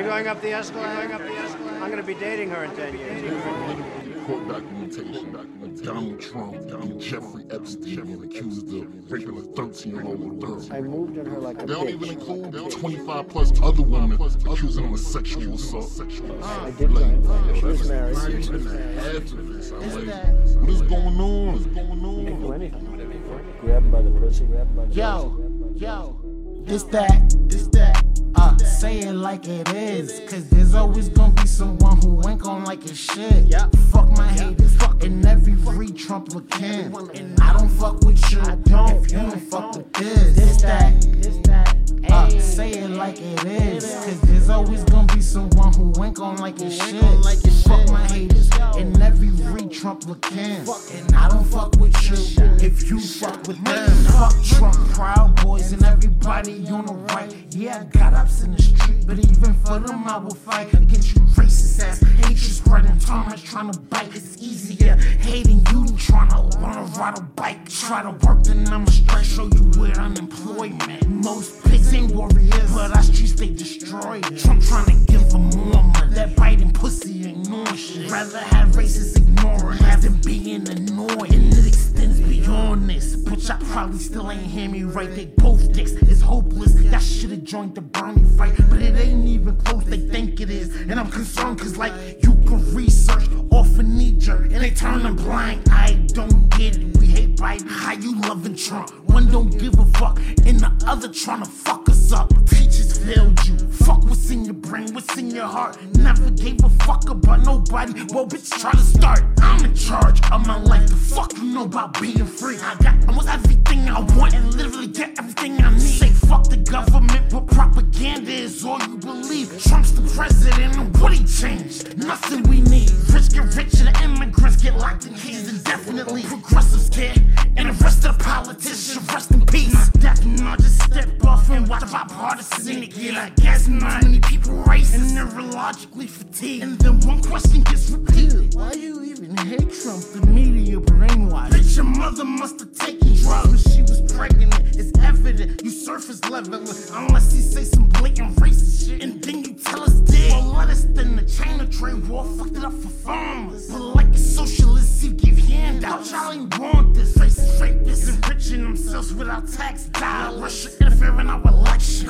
You're going up the escalator? Going up the escalator? I'm going to be dating her in 10 years. Court documentation, documentation. Donald Trump and Jeffrey Epstein being accused of raping a 13 year old girl. I moved in her like a They don't bitch. even include 25 plus other women accusing them of sexual assault. Ah, I did join. She was married. Not even a this. I'm what is going on? What's going on? Do anything. Grab him by the pussy, grab him by the Yo, yo, it's that, it's that. Say it like it is. Cause there's always gonna be someone who ain't gon' like your shit. Yeah. Fuck my haters. And every free Trump can. And I don't fuck with you. I don't. If you don't fuck with this, it's that. It's that. Uh, say it like it is. Cause there's always gonna be someone who ain't gon' like your shit. Fuck my haters. And every re Trump can. And I don't fuck with you if you fuck with them. Fuck Trump, on the right. Yeah, I got ups in the street, but even for them I will fight against you racist ass hatred spreading Thomas trying to bite. It's easier hating you than trying to learn to ride a bike. Try to work the numbers straight, show you where unemployment. Most pigs ain't warriors, but our streets they destroy. Trump trying to give them more money. That Biden pussy ignore shit. Rather have racists ignoring as than being annoyed. But y'all probably still ain't hear me right. They both dicks. It's hopeless. Y'all should've joined the Bernie fight. But it ain't even close. They think it is. And I'm concerned cause like you can research off a knee jerk. And they turn a blind I Don't get it. We hate Biden. How you loving Trump? One don't give a fuck. And the other trying to fuck us up. Failed you. Fuck what's in your brain, what's in your heart. Never gave a fuck about nobody. Well, bitch, try to start. I'm in charge of my life. The fuck you know about being free? I got almost everything I want and literally get everything I need. Say fuck the government, but propaganda is all you believe. Trump's the president, and what he changed? Nothing we need. Rich get richer, immigrants get locked in cages indefinitely. Progressives care, and watch bipartisan it get. Guess not many people race and neurologically fatigued. And then one question gets repeated: Why you even hate Trump? The media brainwashed. Bitch, your mother must have taken drugs when she was pregnant. It's evident you surface level unless he say some blatant racist shit, and then you tell us dead. Well, let us then the China trade war fucked it up for farmers. But like a socialist, he give handouts. Y'all ain't want without tax dollars. Interfering our election.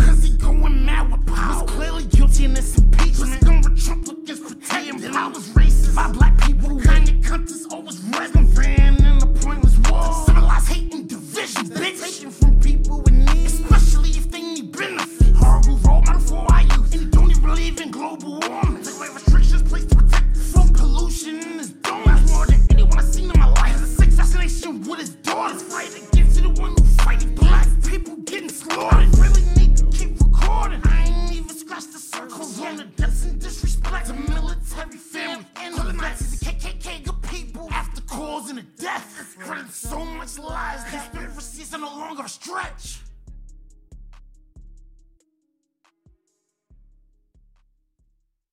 A death, spreading so much lies. Conspiracies are no longer a stretch.